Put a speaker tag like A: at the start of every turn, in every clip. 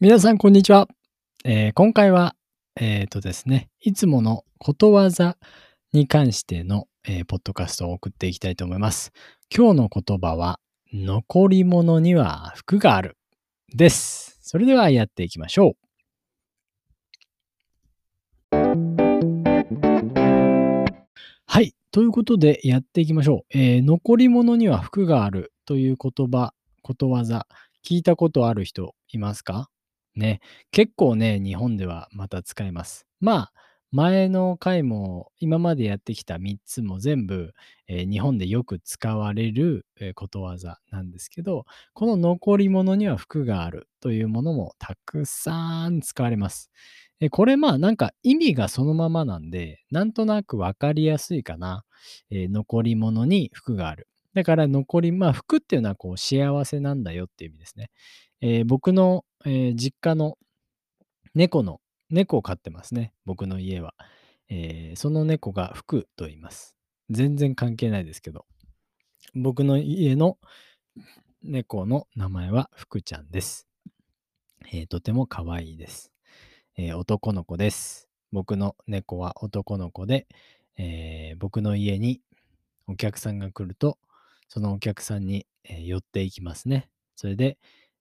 A: 皆さん、こんにちは。えー今回は、えっ、とですね、いつものことわざに関しての、えーポッドキャストを送っていきたいと思います。今日の言葉は、残り物には福があるです。それではやっていきましょう。はい。ということで、やっていきましょう。えー残り物には福があるという言葉、ことわざ、聞いたことある人いますか？ね。結構ね、日本ではまた使えます。まあ、前の回も今までやってきた3つも全部、えー日本でよく使われる、えーことわざなんですけど、この残り物には福があるというものもたくさん使われます。えこれまあなんか意味がそのままなんで、なんとなくわかりやすいかな。えー残り物に福がある。だから残り、まあ福っていうのはこう幸せなんだよっていう意味ですね。えー僕の、えー実家の猫の、猫を飼ってますね。僕の家は。えーその猫が福と言います。全然関係ないですけど。僕の家の猫の名前は福ちゃんです。えーとても可愛いです、えー男の子です。僕の猫は男の子で、えー僕の家にお客さんが来ると、そのお客さんに、え寄っていきますね。それで、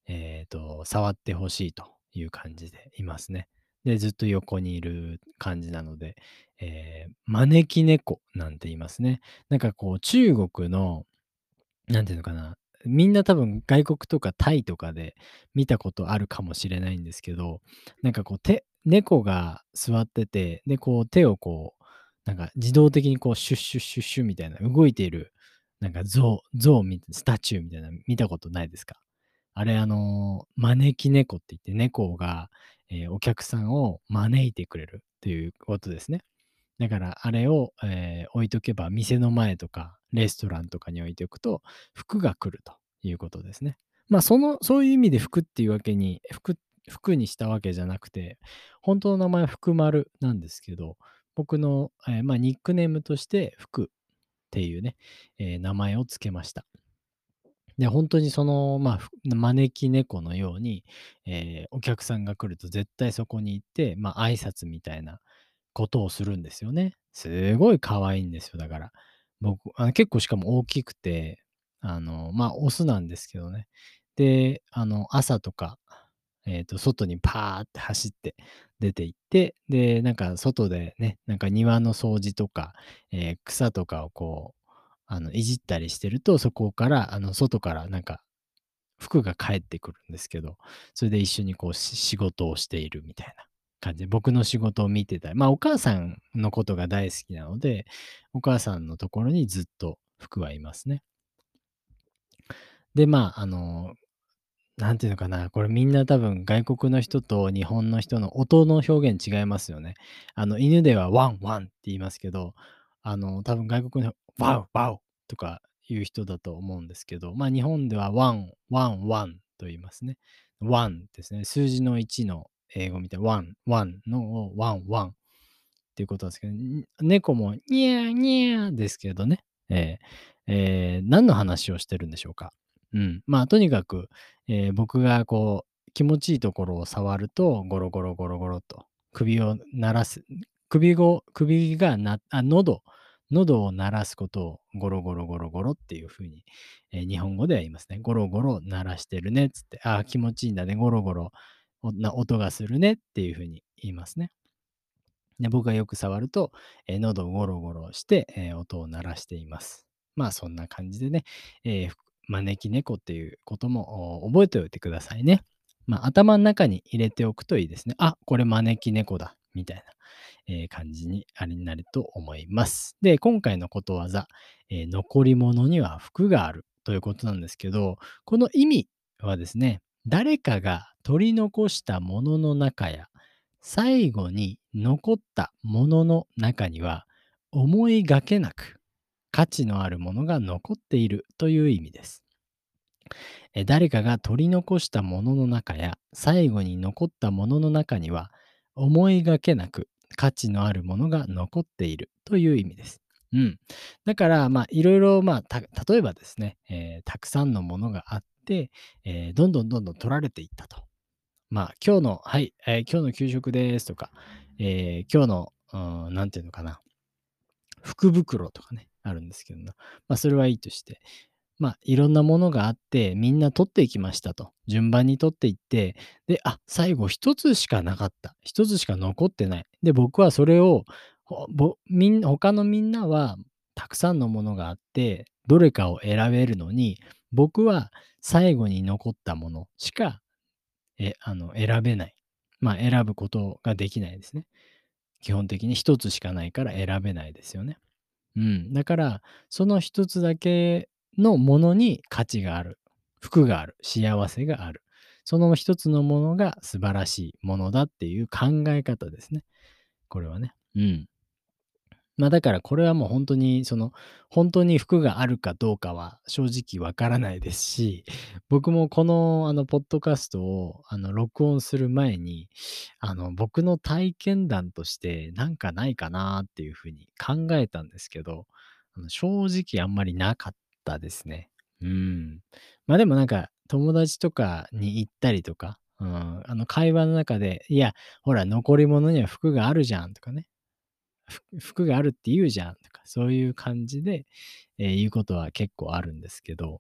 A: えーと、触ってほしいという感じでいますね。で、ずっと横にいる感じなので、えー招き猫なんて言いますね。なんかこう、中国の、なんていうのかな、みんな多分外国とかタイとかで見たことあるかもしれないんですけど、なんかこう手、猫が座ってて、で、こう手をこう、なんか自動的にこうシュッシュッシュッシュみたいな動いている、なんか像、像み、スタチューみたいな見たことないですか？あれあの招き猫って言って猫が、えーお客さんを招いてくれるっていうことですね。だからあれを、えー置いとけば店の前とかレストランとかに置いておくと服が来るということですね。まあそのそういう意味で服っていうわけに服服にしたわけじゃなくて本当の名前は福丸なんですけど僕の、えーまあ、ニックネームとして福っていうね、えー名前をつけました。で、本当にその、まあ、招き猫のように、えーお客さんが来ると絶対そこに行って、まあ、挨拶みたいなことをするんですよね。すごい可愛いんですよ。だから、僕、あの結構しかも大きくて、あの、まあ、オスなんですけどね。で、あの、朝とか、えっ、と、外にパーって走って出て行って、で、なんか外でね、なんか庭の掃除とか、えー草とかをこう、あの、いじったりしてると、そこから、あの、外からなんか、服が返ってくるんですけど、それで一緒にこう、仕事をしているみたいな感じで、僕の仕事を見てたり、まあ、お母さんのことが大好きなので、お母さんのところにずっと服はいますね。で、まあ、あの、なんていうのかな、これみんな多分外国の人と日本の人の音の表現違いますよね。あの、犬ではワンワンって言いますけど、あの、多分外国のワウワウとかいう人だと思うんですけど、まあ日本ではワンワンワンと言いますね。ワンですね。数字の1の英語みたいなワンワンのワンワンっていうことなんですけど、猫もニャーニャーですけどね。えーえー何の話をしてるんでしょうか。うん。まあとにかく、えー僕がこう気持ちいいところを触るとゴロゴロゴロゴロと首を鳴らす首ご首がなあ喉喉を鳴らすことをゴロゴロゴロゴロっていうふうに、えー日本語では言いますね。ゴロゴロ鳴らしてるねっつって、ああ、気持ちいいんだね、ゴロゴロな音がするねっていうふうに言いますね。で僕がよく触ると、えー喉をゴロゴロして、えー音を鳴らしています。まあそんな感じでね、えー招き猫っていうことも覚えておいてくださいね。まあ頭の中に入れておくといいですね。あ、これ招き猫だ。みたいな、えー感じにあれになると思います。で、今回のことわざ、えー残り物には福があるということなんですけど、この意味はですね、誰かが取り残したものの中や、最後に残ったものの中には、思いがけなく価値のあるものが残っているという意味です。誰かが取り残したものの中や最後に残ったものの中には思いがけなく価値のあるものが残っているという意味です。うん。だから、まあ、いろいろ、まあ、た例えばですね、えーたくさんのものがあって、えーどんどんどんどん取られていったと。まあ、今日の、はい、えー今日の給食ですとか、えー今日の、うん、なんていうのかな、福袋とかね、あるんですけども、まあ、それはいいとして、まあ、いろんなものがあって、みんな取っていきましたと。順番に取っていって、で、あ、最後一つしかなかった。一つしか残ってない。で、僕はそれを、みん他のみんなはたくさんのものがあって、どれかを選べるのに、僕は最後に残ったものしかえあの選べない。まあ、選ぶことができないですね。基本的に一つしかないから選べないですよね。うん。だから、その一つだけのものに価値がある。服がある。幸せがある。その一つのものが素晴らしいものだっていう考え方ですね。これはね。うん。まあだからこれはもう本当にその本当に服があるかどうかは正直わからないですし僕もこのあのポッドキャストをあの録音する前にあの僕の体験談としてなんかないかなっていうふうに考えたんですけどあの正直あんまりなかったですね。うん。まあでもなんか友達とかに行ったりとか、うん、あの会話の中でいやほら残り物には服があるじゃんとかね服があるって言うじゃんとか、そういう感じで、えー言うことは結構あるんですけど、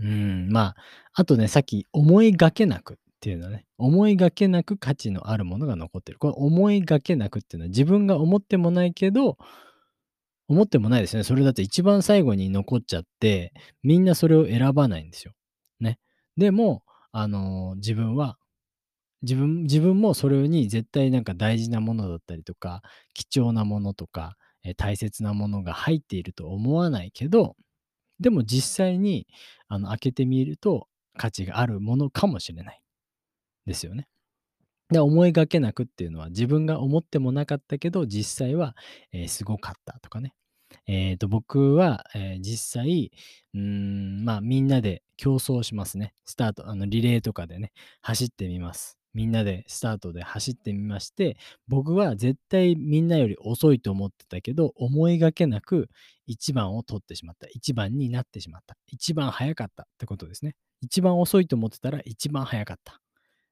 A: うん、まあ、あとね、さっき思いがけなくっていうのはね、思いがけなく価値のあるものが残ってる。これ思いがけなくっていうのは自分が思ってもないけど、思ってもないですね。それだって一番最後に残っちゃって、みんなそれを選ばないんですよ。ね。でも、あのー自分は自分自分もそれに絶対なんか大事なものだったりとか貴重なものとか、え大切なものが入っていると思わないけどでも実際にあの開けてみると価値があるものかもしれないですよね。で思いがけなくっていうのは自分が思ってもなかったけど実際は、えーすごかったとかね。えー、と僕は、えー実際んまあみんなで競争しますね。スタートあのリレーとかでね走ってみます。みんなでスタートで走ってみまして僕は絶対みんなより遅いと思ってたけど思いがけなく1番を取ってしまった1番になってしまった1番早かったってことですね一番遅いと思ってたら一番早かった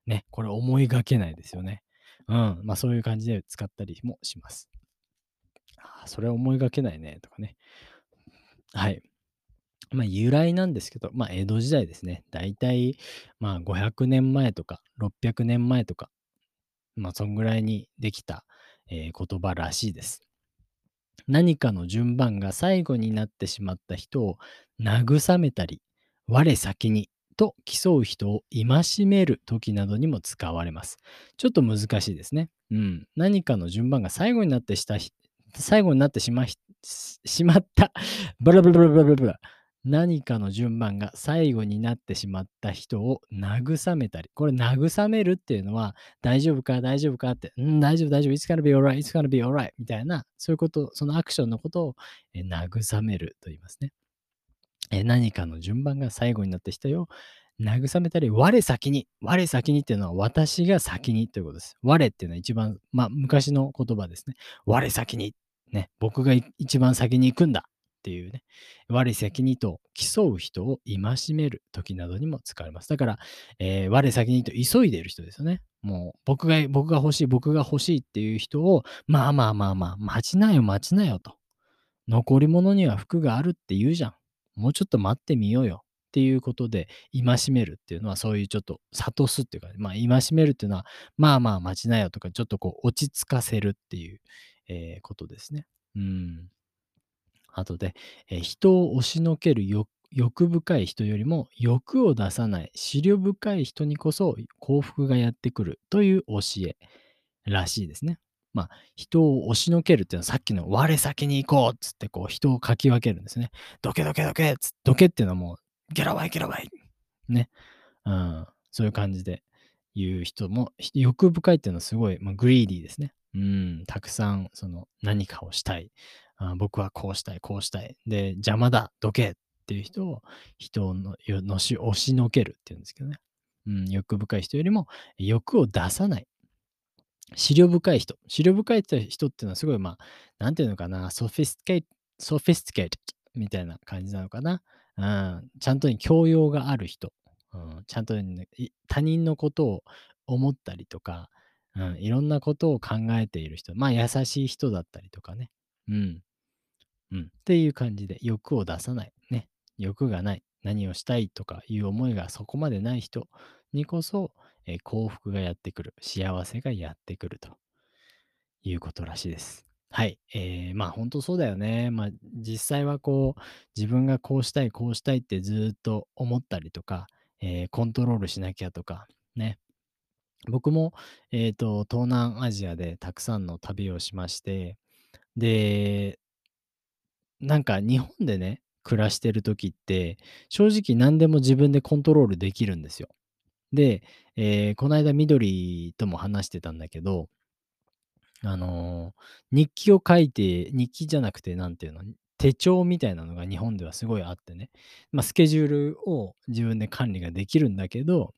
A: ねこれ思いがけないですよねうんまあそういう感じで使ったりもしますあーそれ思いがけないねとかねはいまあ、由来なんですけど、まあ、江戸時代ですね。だいたい、まあ、500年前とか、600年前とか、まあ、そんぐらいにできた、えー言葉らしいです。何かの順番が最後になってしまった人を慰めたり、我先にと競う人を戒める時などにも使われます。ちょっと難しいですね。うん。何かの順番が最後になってした最後になってしまししまった。ブラブラブラブラブラブラ。何かの順番が最後になってしまった人を慰めたり。これ慰めるっていうのは大丈夫か大丈夫かって、うん、大丈夫大丈夫、it's gonna be alright, it's gonna be alright みたいな、そういうこと、そのアクションのことを、えー慰めると言いますね。え何かの順番が最後になってきた人を慰めたり、我先に、我先にっていうのは私が先にということです。我っていうのは一番、まあ昔の言葉ですね。我先に、ね、僕が一番先に行くんだっていうね、我先にと競う人を戒める時などにも使われます。だから、えー我先にと急いでいる人ですよね。もう僕が、僕が欲しい、僕が欲しいっていう人を、まあまあまあまあ、待ちなよ、待ちなよと。残り物には服があるって言うじゃん。もうちょっと待ってみようよ。っていうことで、戒めるっていうのは、そういうちょっと諭すっていうか、まあ、戒めるっていうのは、まあまあ待ちなよとか、ちょっとこう、落ち着かせるっていう、えーことですね。うん。あとで、えー人を押しのける欲欲深い人よりも欲を出さない思慮深い人にこそ幸福がやってくるという教えらしいですね。まあ、人を押しのけるっていうのはさっきの我先に行こうっつってこう人をかき分けるんですね。どけどけどけっつどけっていうのはもうゲラワイゲラワイね。うん。そういう感じで言う人も欲深いっていうのはすごい、まあ、グリーディーですね。うん。たくさんその何かをしたい。あ僕はこうしたい、こうしたい。で、邪魔だ、どけっていう人を人のよのし押しのけるっていうんですけどね。うん、欲深い人よりも欲を出さない。資料深い人。資料深い人っていうのはすごい、まあ、なんていうのかな、 sophisticate、sophisticate みたいな感じなのかな。うん、ちゃんとに教養がある人。うん、ちゃんとね、他人のことを思ったりとか、うん、いろんなことを考えている人、まあ、優しい人だったりとかね。うん。うん。っていう感じで、欲を出さない。ね。欲がない。何をしたいとかいう思いがそこまでない人にこそ、え幸福がやってくる。幸せがやってくるということらしいです。はい。えー、まあ本当そうだよね。まあ実際はこう、自分がこうしたい、こうしたいってずっと思ったりとか、えーコントロールしなきゃとか、ね。僕も、えっと、東南アジアでたくさんの旅をしまして、で、なんか日本でね、暮らしてる時って、正直何でも自分でコントロールできるんですよ。で、えーこの間緑とも話してたんだけど、あの、日記を書いて日記じゃなくて、なんていうの、手帳みたいなのが日本ではすごいあってね、ま、スケジュールを自分で管理ができるんだけど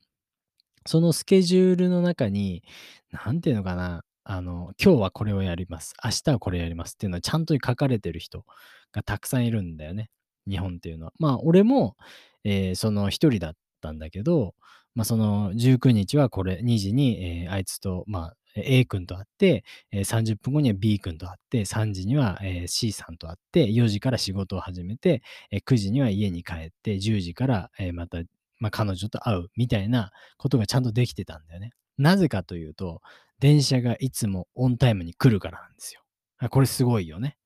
A: そのスケジュールの中に、なんていうのかな、あの、今日はこれをやります。明日はこれやりますっていうのはちゃんと書かれてる人がたくさんいるんだよね。日本っていうのは。まあ、俺も、えーその一人だったんだけど、まあ、その19日はこれ、2時に、えーあいつと、まあ、A 君と会って、えー30分後には B 君と会って、3時には、C さんと会って、4時から仕事を始めて、えー9時には家に帰って、10時から、またまあ、彼女と会うみたいなことがちゃんとできてたんだよね。なぜかというと、電車がいつもオンタイムに来るからなんですよ。これすごいよね。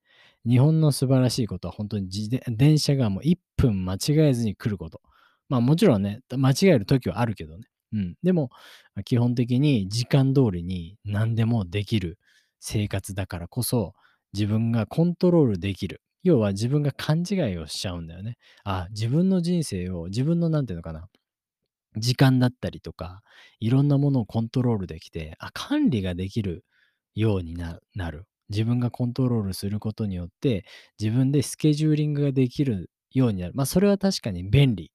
A: 日本の素晴らしいことは本当に電車がもう1分間違えずに来ること。まあもちろんね、間違える時はあるけどね。うん。でも、基本的に時間通りに何でもできる生活だからこそ、自分がコントロールできる。要は自分が勘違いをしちゃうんだよね。あ、自分の人生を、自分のなんていうのかな、時間だったりとか、いろんなものをコントロールできて、あ、管理ができるようにななる。自分がコントロールすることによって、自分でスケジューリングができるようになる。まあ、それは確かに便利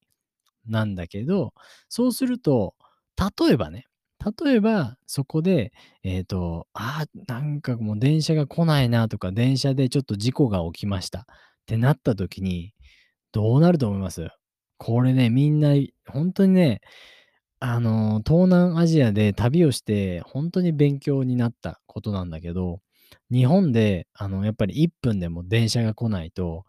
A: なんだけど、そうすると、例えばね、例えばそこで、えっと、ああ、なんかもう電車が来ないなとか、電車でちょっと事故が起きました。ってなった時に、どうなると思います？これね、みんな、本当にね、あの、東南アジアで旅をして、本当に勉強になったことなんだけど、日本で、あの、やっぱり1分でも電車が来ないと、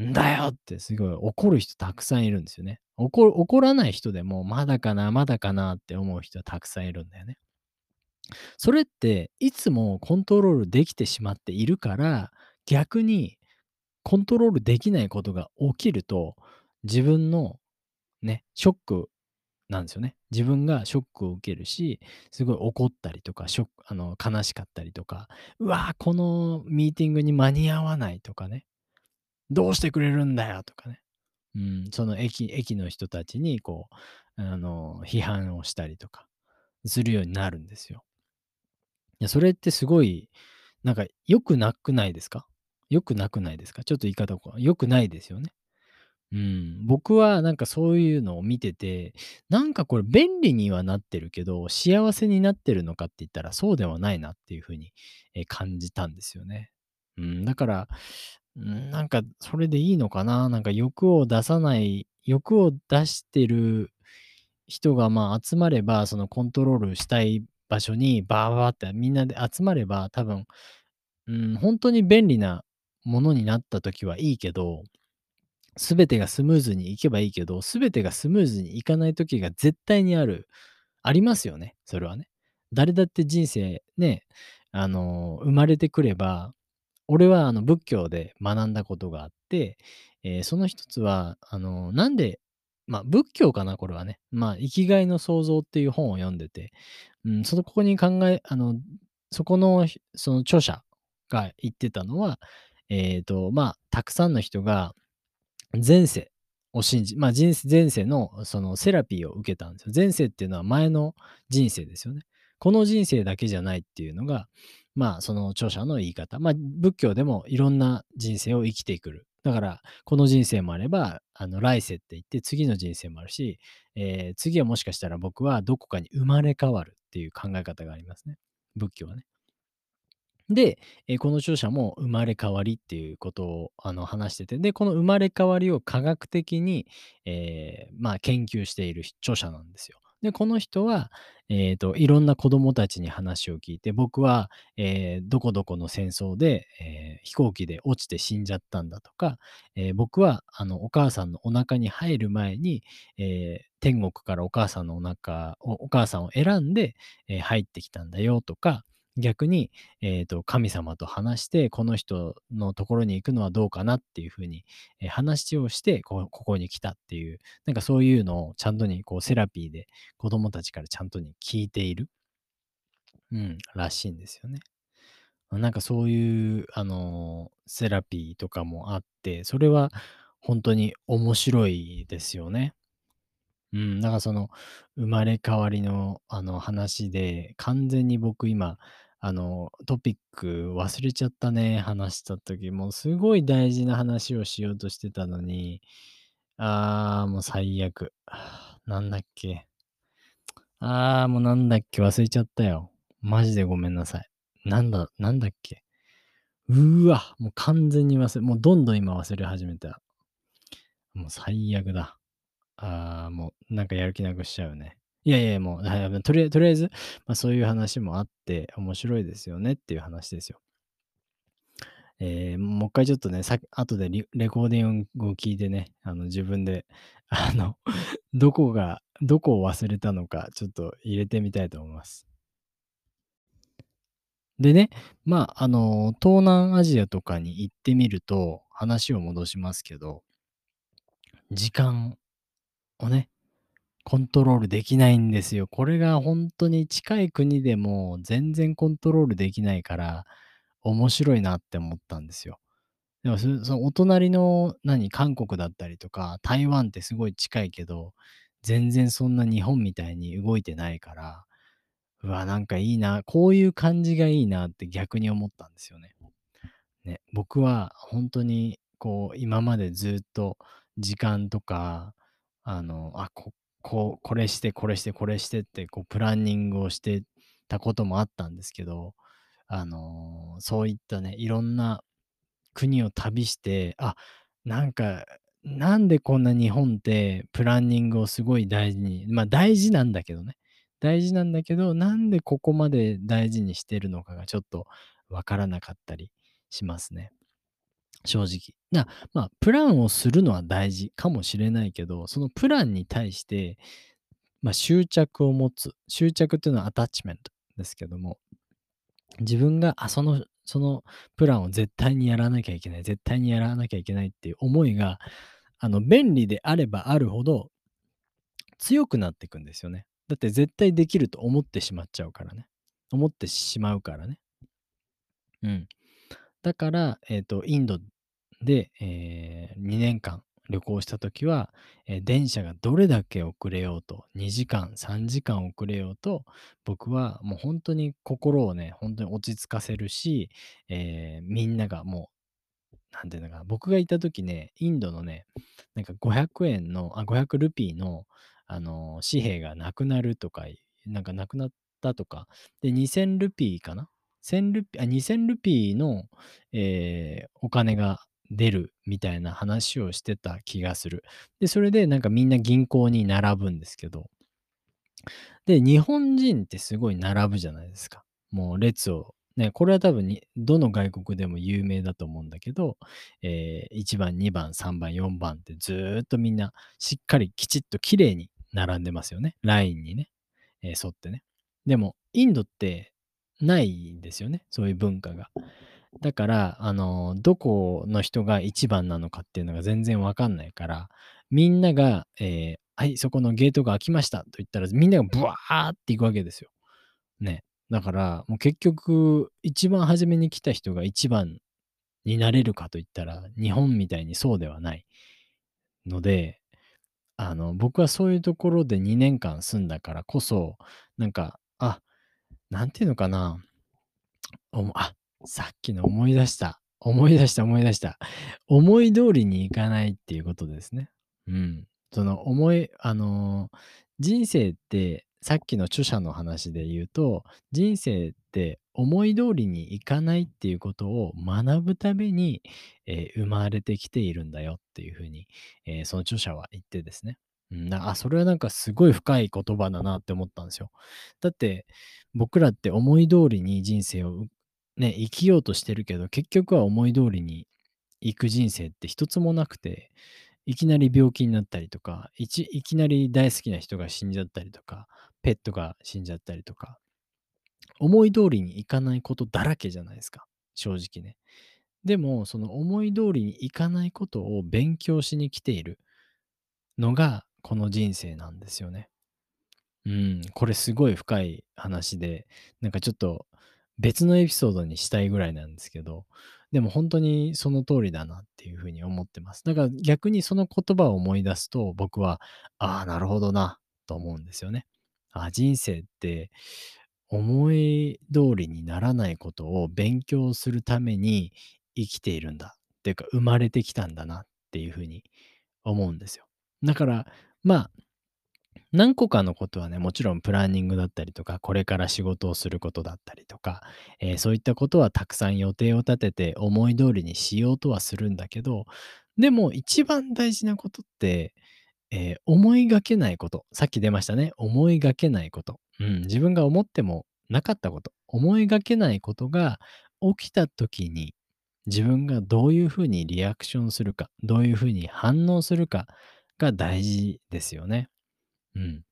A: んだよってすごい怒る人たくさんいるんですよね。怒怒らない人でも、まだかな、まだかなって思う人はたくさんいるんだよね。それって、いつもコントロールできてしまっているから、逆にコントロールできないことが起きると、自分のね、ショックなんですよね。自分がショックを受けるし、すごい怒ったりとか、ショックあの、悲しかったりとか、うわ、このミーティングに間に合わないとかね、どうしてくれるんだよとかね。うん、その駅駅の人たちにこう、あの、批判をしたりとかするようになるんですよ。いや、それってすごい、なんか良くなくないですか？良くなくないですか？ちょっと言い方を良くないですよね。うん、僕はなんかそういうのを見てて、なんかこれ便利にはなってるけど、幸せになってるのかって言ったらそうではないなっていう風に、感じたんですよね。うん、だから、なんかそれでいいのかな、なんか欲を出さない欲を出してる人が、まあ、集まれば、そのコントロールしたい場所にバーバーってみんなで集まれば、多分、うん、ほんとに便利なものになった時はいいけどすべてがスムーズにいけばいいけど、すべてがスムーズにいかない時が絶対にある。ありますよね、それはね。誰だって人生ね、あの、生まれてくれば、俺はあの仏教で学んだことがあって、えーその一つは、あの、なんで、まあ仏教かな、これはね。まあ、生きがいの創造っていう本を読んでて、うん、そのここに考え、あの、そこの、その著者が言ってたのは、えっと、まあ、たくさんの人が、前世を信じ、まあ、人前世のそのセラピーを受けたんですよ。前世っていうのは前の人生ですよね。この人生だけじゃないっていうのが、まあ、その著者の言い方。まあ、仏教でもいろんな人生を生きてくる。だから、この人生もあれば、あの、来世って言って次の人生もあるし、えー次はもしかしたら僕はどこかに生まれ変わるっていう考え方がありますね。仏教はね。で、えーこの著者も生まれ変わりっていうことをあの話してて、で、この生まれ変わりを科学的に、えーまあ、研究している著者なんですよ。で、この人は、えーと、いろんな子供たちに話を聞いて、僕は、えーどこどこの戦争で、えー飛行機で落ちて死んじゃったんだとか、え僕はあのお母さんのお腹に入る前に、え天国からお母さんのお腹をお母さんを選んで、え入ってきたんだよとか、逆に、えーと、神様と話して、この人のところに行くのはどうかなっていうふうに、えー話をしてこ、ここに来たっていう、なんかそういうのをちゃんとにこうセラピーで子供たちからちゃんとに聞いている、うん、らしいんですよね。なんかそういう、あのーセラピーとかもあって、それは本当に面白いですよね。うん、だからその生まれ変わりのあの話で、完全に僕今、あのトピック忘れちゃったね、話した時。もうすごい大事な話をしようとしてたのに、あー、もう最悪。なんだっけ。あー、もうなんだっけ、忘れちゃったよ。マジでごめんなさい。なんだ、なんだっけ。うーわ、もう完全に忘れ、もうどんどん今忘れ始めた。もう最悪だ。ああ、もうなんかやる気なくしちゃうね。いやいや、もう、とりあえず、まあ、そういう話もあって面白いですよねっていう話ですよ。えーもう一回ちょっとね、さ後でレコーディングを聞いてね、あの自分で、あの、どこが、どこを忘れたのか、ちょっと入れてみたいと思います。でね、まあ、あの、東南アジアとかに行ってみると、話を戻しますけど、時間をね、コントロールできないんですよ。これが本当に近い国でも全然コントロールできないから面白いなって思ったんですよ。でもそのお隣の何、韓国だったりとか台湾ってすごい近いけど、全然そんな日本みたいに動いてないから、うわ、なんかいいな、こういう感じがいいなって逆に思ったんですよね。ね、僕は本当にこう今までずっと時間とか、あの、あ、ここう、これして、これして、これしてって、こうプランニングをしてたこともあったんですけど、あの、そういったね、いろんな国を旅して、あ、なんか、なんでこんな日本ってプランニングをすごい大事に、まあ大事なんだけどね。大事なんだけど、なんでここまで大事にしてるのかがちょっとわからなかったりしますね。正直。な、まあ、プランをするのは大事かもしれないけど、そのプランに対して、まあ、執着を持つ。執着っていうのはアタッチメントですけども、自分が、あ、その、そのプランを絶対にやらなきゃいけない、絶対にやらなきゃいけないっていう思いが、あの、便利であればあるほど強くなっていくんですよね。だって絶対できると思ってしまっちゃうからね。思ってしまうからね。うん。だから、えっ、と、インドで、え2年間旅行した時は、えー電車がどれだけ遅れようと、2時間、3時間遅れようと、僕はもう本当に心をね、本当に落ち着かせるし、えーみんながもう、なんていうのかな、僕がいた時ね、インドのね、なんか500円の、あ、500ルピーの、あのー紙幣がなくなるとか、なんかなくなったとか、で、2000ルピーかな ?1000 ルピ、あ、2000ルピーの、えーお金が出るみたいな話をしてた気がする。で、それでなんかみんな銀行に並ぶんですけど、で、日本人ってすごい並ぶじゃないですか。もう列を。ね、これは多分に、どの外国でも有名だと思うんだけど、えー1番、2番、3番、4番ってずっとみんなしっかりきちっと綺麗に並んでますよね。ラインにね、えー沿ってね。でも、インドってないんですよね。そういう文化が。だから、あの、どこの人が一番なのかっていうのが全然わかんないから、みんなが、えーはい、そこのゲートが開きましたと言ったら、みんながブワーって行くわけですよ。ね。だから、もう結局、一番初めに来た人が一番になれるかと言ったら、日本みたいにそうではないので、あの、僕はそういうところで2年間住んだからこそ、なんか、なんていうのかな。おあ、さっきの思い出した。思い出した思い出した。思い通りにいかないっていうことですね。うん。その思い、あのー人生ってさっきの著者の話で言うと、人生って思い通りにいかないっていうことを学ぶために、えー生まれてきているんだよっていうふうに、えーその著者は言ってですね。うん、だあ、それはなんかすごい深い言葉だなって思ったんですよ。だって僕らって思い通りに人生をね、生きようとしてるけど、結局は思い通りに行く人生って一つもなくて、いきなり病気になったりとか、いいきなり大好きな人が死んじゃったりとか、ペットが死んじゃったりとか、思い通りにいかないことだらけじゃないですか。正直ね。でも、その思い通りにいかないことを勉強しに来ているのが、この人生なんですよね。うん、これすごい深い話で、なんかちょっと別のエピソードにしたいぐらいなんですけど、でも本当にその通りだなっていうふうに思ってます。だから逆にその言葉を思い出すと、僕は、ああ、なるほどな、と思うんですよね。あ人生って思い通りにならないことを勉強するために生きているんだっていうか生まれてきたんだなっていうふうに思うんですよ。だからまあ何個かのことはね、もちろんプランニングだったりとか、これから仕事をすることだったりとか、えーそういったことはたくさん予定を立てて思い通りにしようとはするんだけど、でも一番大事なことって、えー思いがけないこと。さっき出ましたね。思いがけないこと。うん、自分が思ってもなかったこと。思いがけないことが起きた時に、自分がどういうふうにリアクションするか、どういうふうに反応するかが大事ですよね。うん。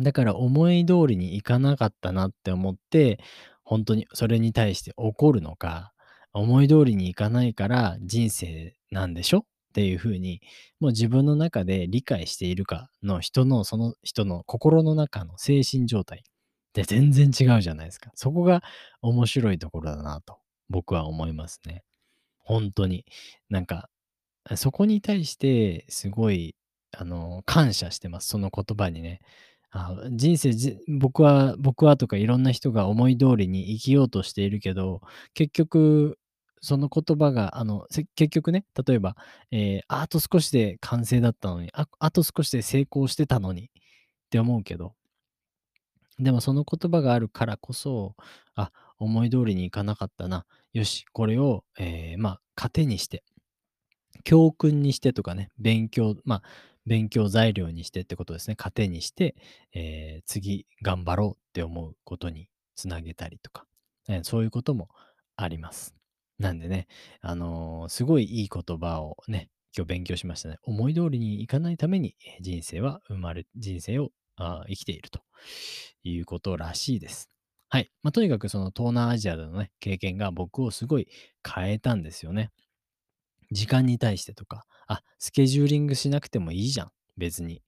A: だから思い通りにいかなかったなって思って、本当にそれに対して怒るのか、思い通りにいかないから人生なんでしょっていう風に、もう自分の中で理解しているかの人の、その人の心の中の精神状態って全然違うじゃないですか。そこが面白いところだなと僕は思いますね。本当に。なんかそこに対してすごい、あの、感謝してます。その言葉にね。あ、人生僕は僕はとかいろんな人が思い通りに生きようとしているけど、結局その言葉が、あの、結局ね、例えば、えーああと少しで完成だったのに、ああと少しで成功してたのにって思うけど、でもその言葉があるからこそ、あ、思い通りにいかなかったな。よし、これを、えーまあ、糧にして教訓にしてとかね、勉強、まあ、勉強材料にしてってことですね。糧にして、えー次頑張ろうって思うことにつなげたりとか、えーそういうこともあります。なんでね、あのーすごいいい言葉をね、今日勉強しましたね。思い通りにいかないために人生は生まれ、人生をあ生きているということらしいです。はい。まあ、とにかくその東南アジアでのね、経験が僕をすごい変えたんですよね。時間に対してとか、あ、スケジューリングしなくてもいいじゃん、別に。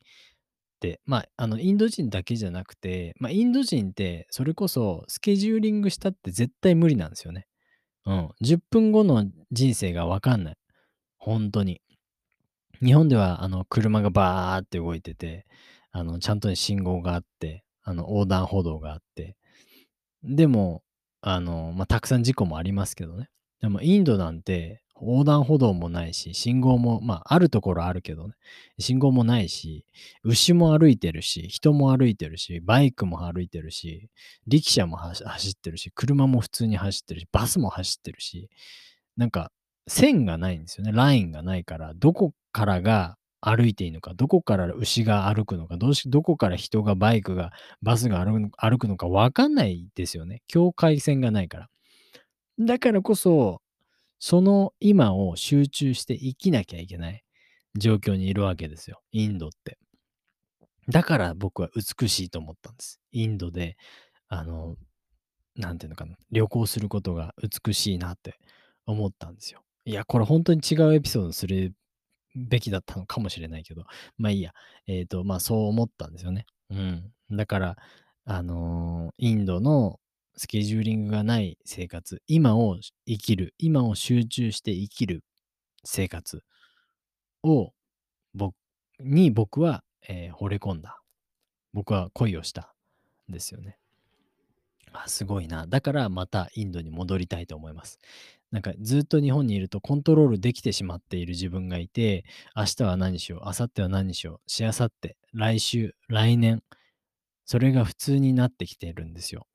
A: で、まあ、あの、インド人だけじゃなくて、まあ、インド人ってそれこそスケジューリングしたって絶対無理なんですよね。うん。10分後の人生がわかんない。本当に。日本では、あの、車がバーって動いてて、あの、ちゃんと信号があって、あの、横断歩道があって、でも、あの、まあ、たくさん事故もありますけどね。でもインドなんて横断歩道もないし、信号も、まあ、あるところあるけどね。信号もないし、牛も歩いてるし、人も歩いてるし、バイクも歩いてるし、力車も走ってるし、車も普通に走ってるし、バスも走ってるし、なんか線がないんですよね。ラインがないから、どこからが歩いていいのか、どこから牛が歩くのか、どうしどこから人がバイクが、バスが歩くの歩くのかわかんないですよね。境界線がないから。だからこそ、その今を集中して生きなきゃいけない状況にいるわけですよ。インドって。だから僕は美しいと思ったんです。インドで、あの、なんていうのかな、旅行することが美しいなって思ったんですよ。いや、これ本当に違うエピソードするべきだったのかもしれないけど、まあいいや。えっ、と、まあそう思ったんですよね。うん。だから、あのーインドのスケジューリングがない生活、今を生きる、今を集中して生きる生活を、僕に僕は、えー惚れ込んだ。僕は恋をしたんですよね。あ、すごいな。だからまたインドに戻りたいと思います。なんかずっと日本にいるとコントロールできてしまっている自分がいて、明日は何しよう、明後日は何しよう、しあさって、来週、来年、それが普通になってきているんですよ。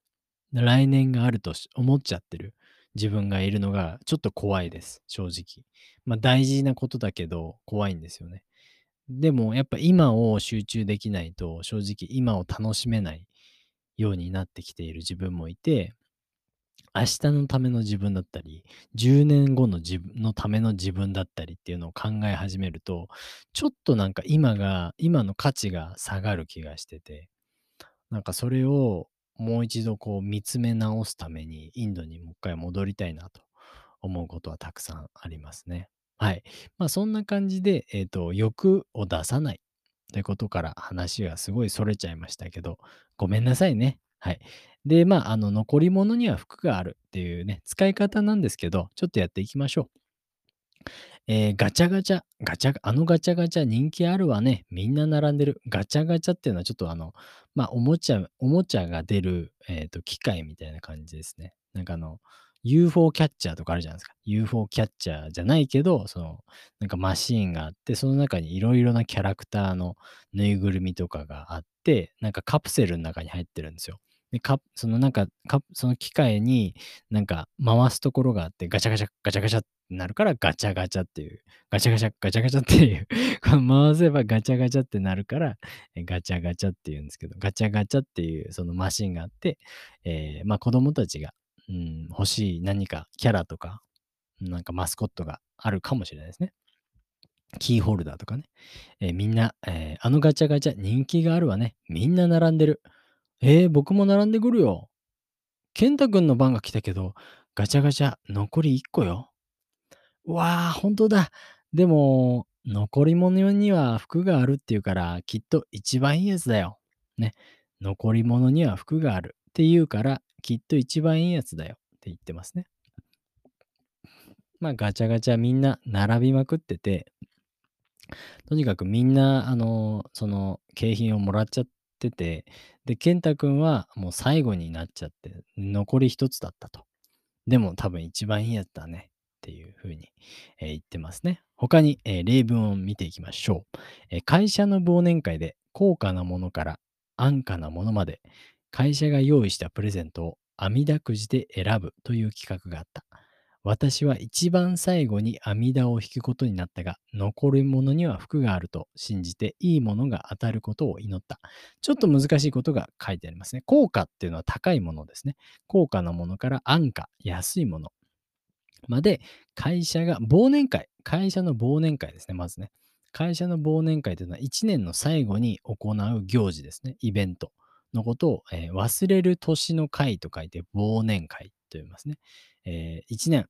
A: 来年があると思っちゃってる自分がいるのがちょっと怖いです、正直。まあ大事なことだけど怖いんですよね。でもやっぱ今を集中できないと正直今を楽しめないようになってきている自分もいて、明日のための自分だったり、10年後の自分のための自分だったりっていうのを考え始めると、ちょっとなんか今が、今の価値が下がる気がしてて、なんかそれをもう一度こう見つめ直すためにインドにもう一回戻りたいなと思うことはたくさんありますね。はい。まあそんな感じで、えっ、と、欲を出さないということから話がすごい逸れちゃいましたけど、ごめんなさいね。はい。で、まあ、あの、残り物には服があるっていうね、使い方なんですけど、ちょっとやっていきましょう。えー、ガチャガチャ、ガチャ、あのガチャガチャ人気あるわね。みんな並んでる。ガチャガチャっていうのはちょっとあの、まあ、おもちゃ、おもちゃが出る、えっ、と、機械みたいな感じですね。なんかあの、UFO キャッチャーとかあるじゃないですか。UFO キャッチャーじゃないけど、その、なんかマシーンがあって、その中にいろいろなキャラクターのぬいぐるみとかがあって、なんかカプセルの中に入ってるんですよ。で、かそのなんか、かその機械になんか回すところがあって、ガチャガチャ、ガチャガチャってなるからガチャガチャっていう、ガチャガチャ、ガチャガチャっていう、回せばガチャガチャってなるから、ガチャガチャっていうんですけど、ガチャガチャっていうそのマシンがあって、えー、まあ子供たちが、うん、欲しい何かキャラとか、なんかマスコットがあるかもしれないですね。キーホルダーとかね。えー、みんな、えー、あのガチャガチャ人気があるわね。みんな並んでる。えー、僕も並んでくるよ。健太くんの番が来たけど、ガチャガチャ残り1個よ。わあ、ほんとだ。でも、残り物には服があるっていうから、きっと一番いいやつだよ。ね。残り物には服があるって言うから、きっと一番いいやつだよって言ってますね。まあ、ガチャガチャみんな並びまくってて、とにかくみんな、あの、その景品をもらっちゃってて、で、健太くんはもう最後になっちゃって、残り一つだったと。でも多分一番いいやつだねっていうふうに、えー、言ってますね。他に、えー、例文を見ていきましょう、えー、会社の忘年会で高価なものから安価なものまで会社が用意したプレゼントを網だくじで選ぶという企画があった。私は一番最後に網田を引くことになったが、残るものには服があると信じて、いいものが当たることを祈った。ちょっと難しいことが書いてありますね。高価っていうのは高いものですね。高価なものから安価、安いものまで、会社が忘年会、会社の忘年会ですね、まずね。会社の忘年会というのは1年の最後に行う行事ですね、イベントのことを、えー、忘れる年の会と書いて忘年会と言いますね。えー、1年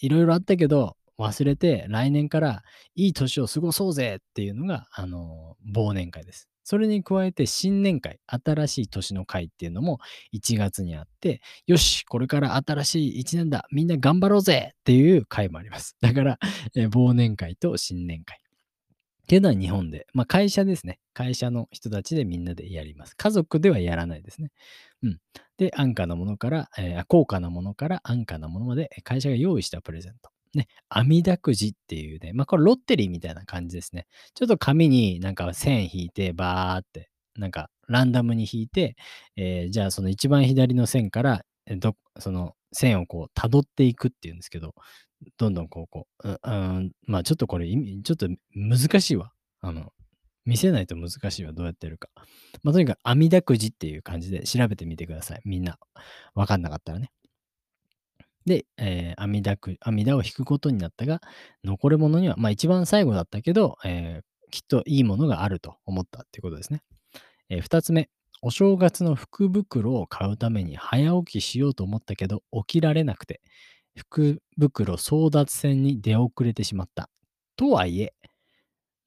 A: いろいろあったけど、忘れて来年からいい年を過ごそうぜっていうのが、あの忘年会です。それに加えて新年会、新しい年の会っていうのも1月にあって、よし、これから新しい1年だ、みんな頑張ろうぜっていう会もあります。だから、忘年会と新年会。っていうのは日本で、まあ会社ですね。会社の人たちでみんなでやります。家族ではやらないですね。うん。で、安価なものから、えー、高価なものから安価なものまで会社が用意したプレゼント。ね、網だくじっていうね、まあこれロッテリーみたいな感じですね。ちょっと紙になんか線引いて、バーって、なんかランダムに引いて、えー、じゃあその一番左の線から、どその線をこう辿っていくっていうんですけど、どんどんこう、こう、うん、まあちょっとこれ、ちょっと難しいわ。あの、見せないと難しいわ。どうやってるか。まあとにかく網だくじっていう感じで調べてみてください。みんな。わかんなかったらね。で、えー、網だく、網だを引くことになったが、残るものには、まあ一番最後だったけど、えー、きっといいものがあると思ったっていうことですね。えー、二つ目、お正月の福袋を買うために早起きしようと思ったけど、起きられなくて、福袋争奪戦に出遅れてしまった。とはいえ、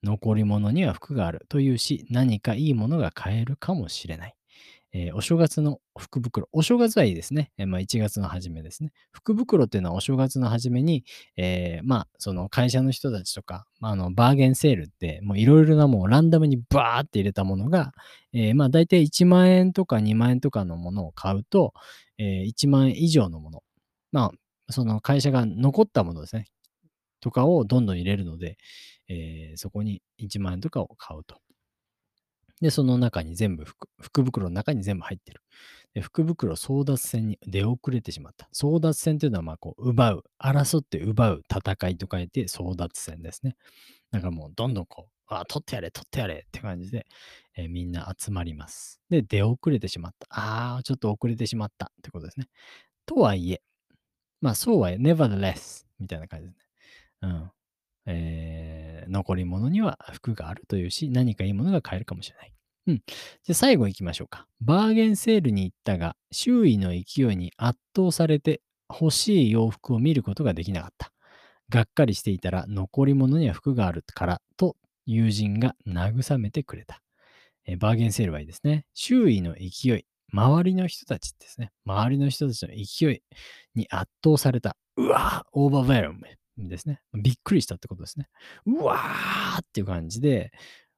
A: 残り物には服があるというし、何かいいものが買えるかもしれない。えー、お正月の福袋。お正月はいいですね。えー、まあ、1月の初めですね。福袋っていうのはお正月の初めに、えー、まあ、その会社の人たちとか、まあ、あの、バーゲンセールって、いろいろなもうランダムにバーって入れたものが、えー、まあ、大体1万円とか2万円とかのものを買うと、え、1万円以上のもの。まあ、その会社が残ったものですね。とかをどんどん入れるので、え、そこに1万円とかを買うと。で、その中に全部福、袋の中に全部入ってる。で福袋争奪戦に出遅れてしまった。争奪戦というのは、まあ、こう、奪う、争って奪う戦いと書いて争奪戦ですね。だからもう、どんどんこう、あ、取ってやれ、取ってやれって感じで、えーみんな集まります。で、出遅れてしまった。ああ、ちょっと遅れてしまったってことですね。とはいえ、まあ、そうは nevertheless みたいな感じですね。うん。えー残り物には服があるというし、何かいいものが買えるかもしれない。うん。じゃあ最後行きましょうか。バーゲンセールに行ったが、周囲の勢いに圧倒されて欲しい洋服を見ることができなかった。がっかりしていたら残り物には服があるからと友人が慰めてくれた。えバーゲンセールはいいですね。周囲の勢い、周りの人たちですね。周りの人たちの勢いに圧倒された。うわーオーバーベルムですね。びっくりしたってことですね。うわーっていう感じで、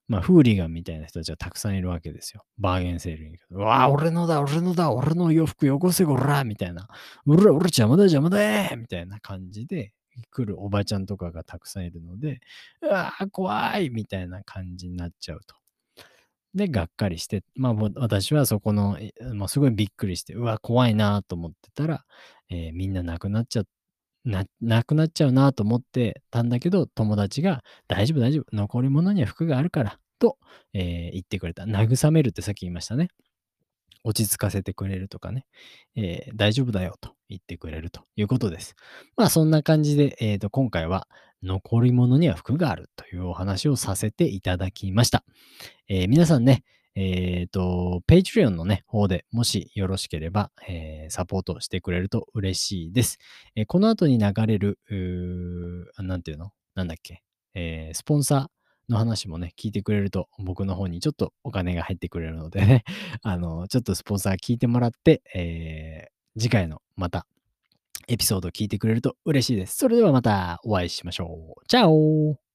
A: まあ、フーリガンみたいな人たちはたくさんいるわけですよ。バーゲンセールに。うわー俺のだ、俺のだ、俺の洋服よこせこらみたいな。うら、俺邪魔だ、邪魔だーみたいな感じで来るおばちゃんとかがたくさんいるので、うわー怖いみたいな感じになっちゃうと。で、がっかりして、まあ、私はそこの、まあ、すごいびっくりして、うわ、怖いなと思ってたら、えーみんな亡くなっちゃっな、なくなっちゃうなと思ってたんだけど、友達が、大丈夫大丈夫、残り物には服があるから、と、えー言ってくれた。慰めるってさっき言いましたね。落ち着かせてくれるとかね、えー大丈夫だよと言ってくれるということです。まあそんな感じで、えーと今回は残り物には服があるというお話をさせていただきました。えー皆さんね、えっ、と、Patreon のね、方でもしよろしければ、えーサポートしてくれると嬉しいです。えーこの後に流れる、なんていうの？なんだっけ、えースポンサーの話もね、聞いてくれると、僕の方にちょっとお金が入ってくれるのでね、あの、ちょっとスポンサー聞いてもらって、えー次回のまたエピソード聞いてくれると嬉しいです。それではまたお会いしましょう。チャオ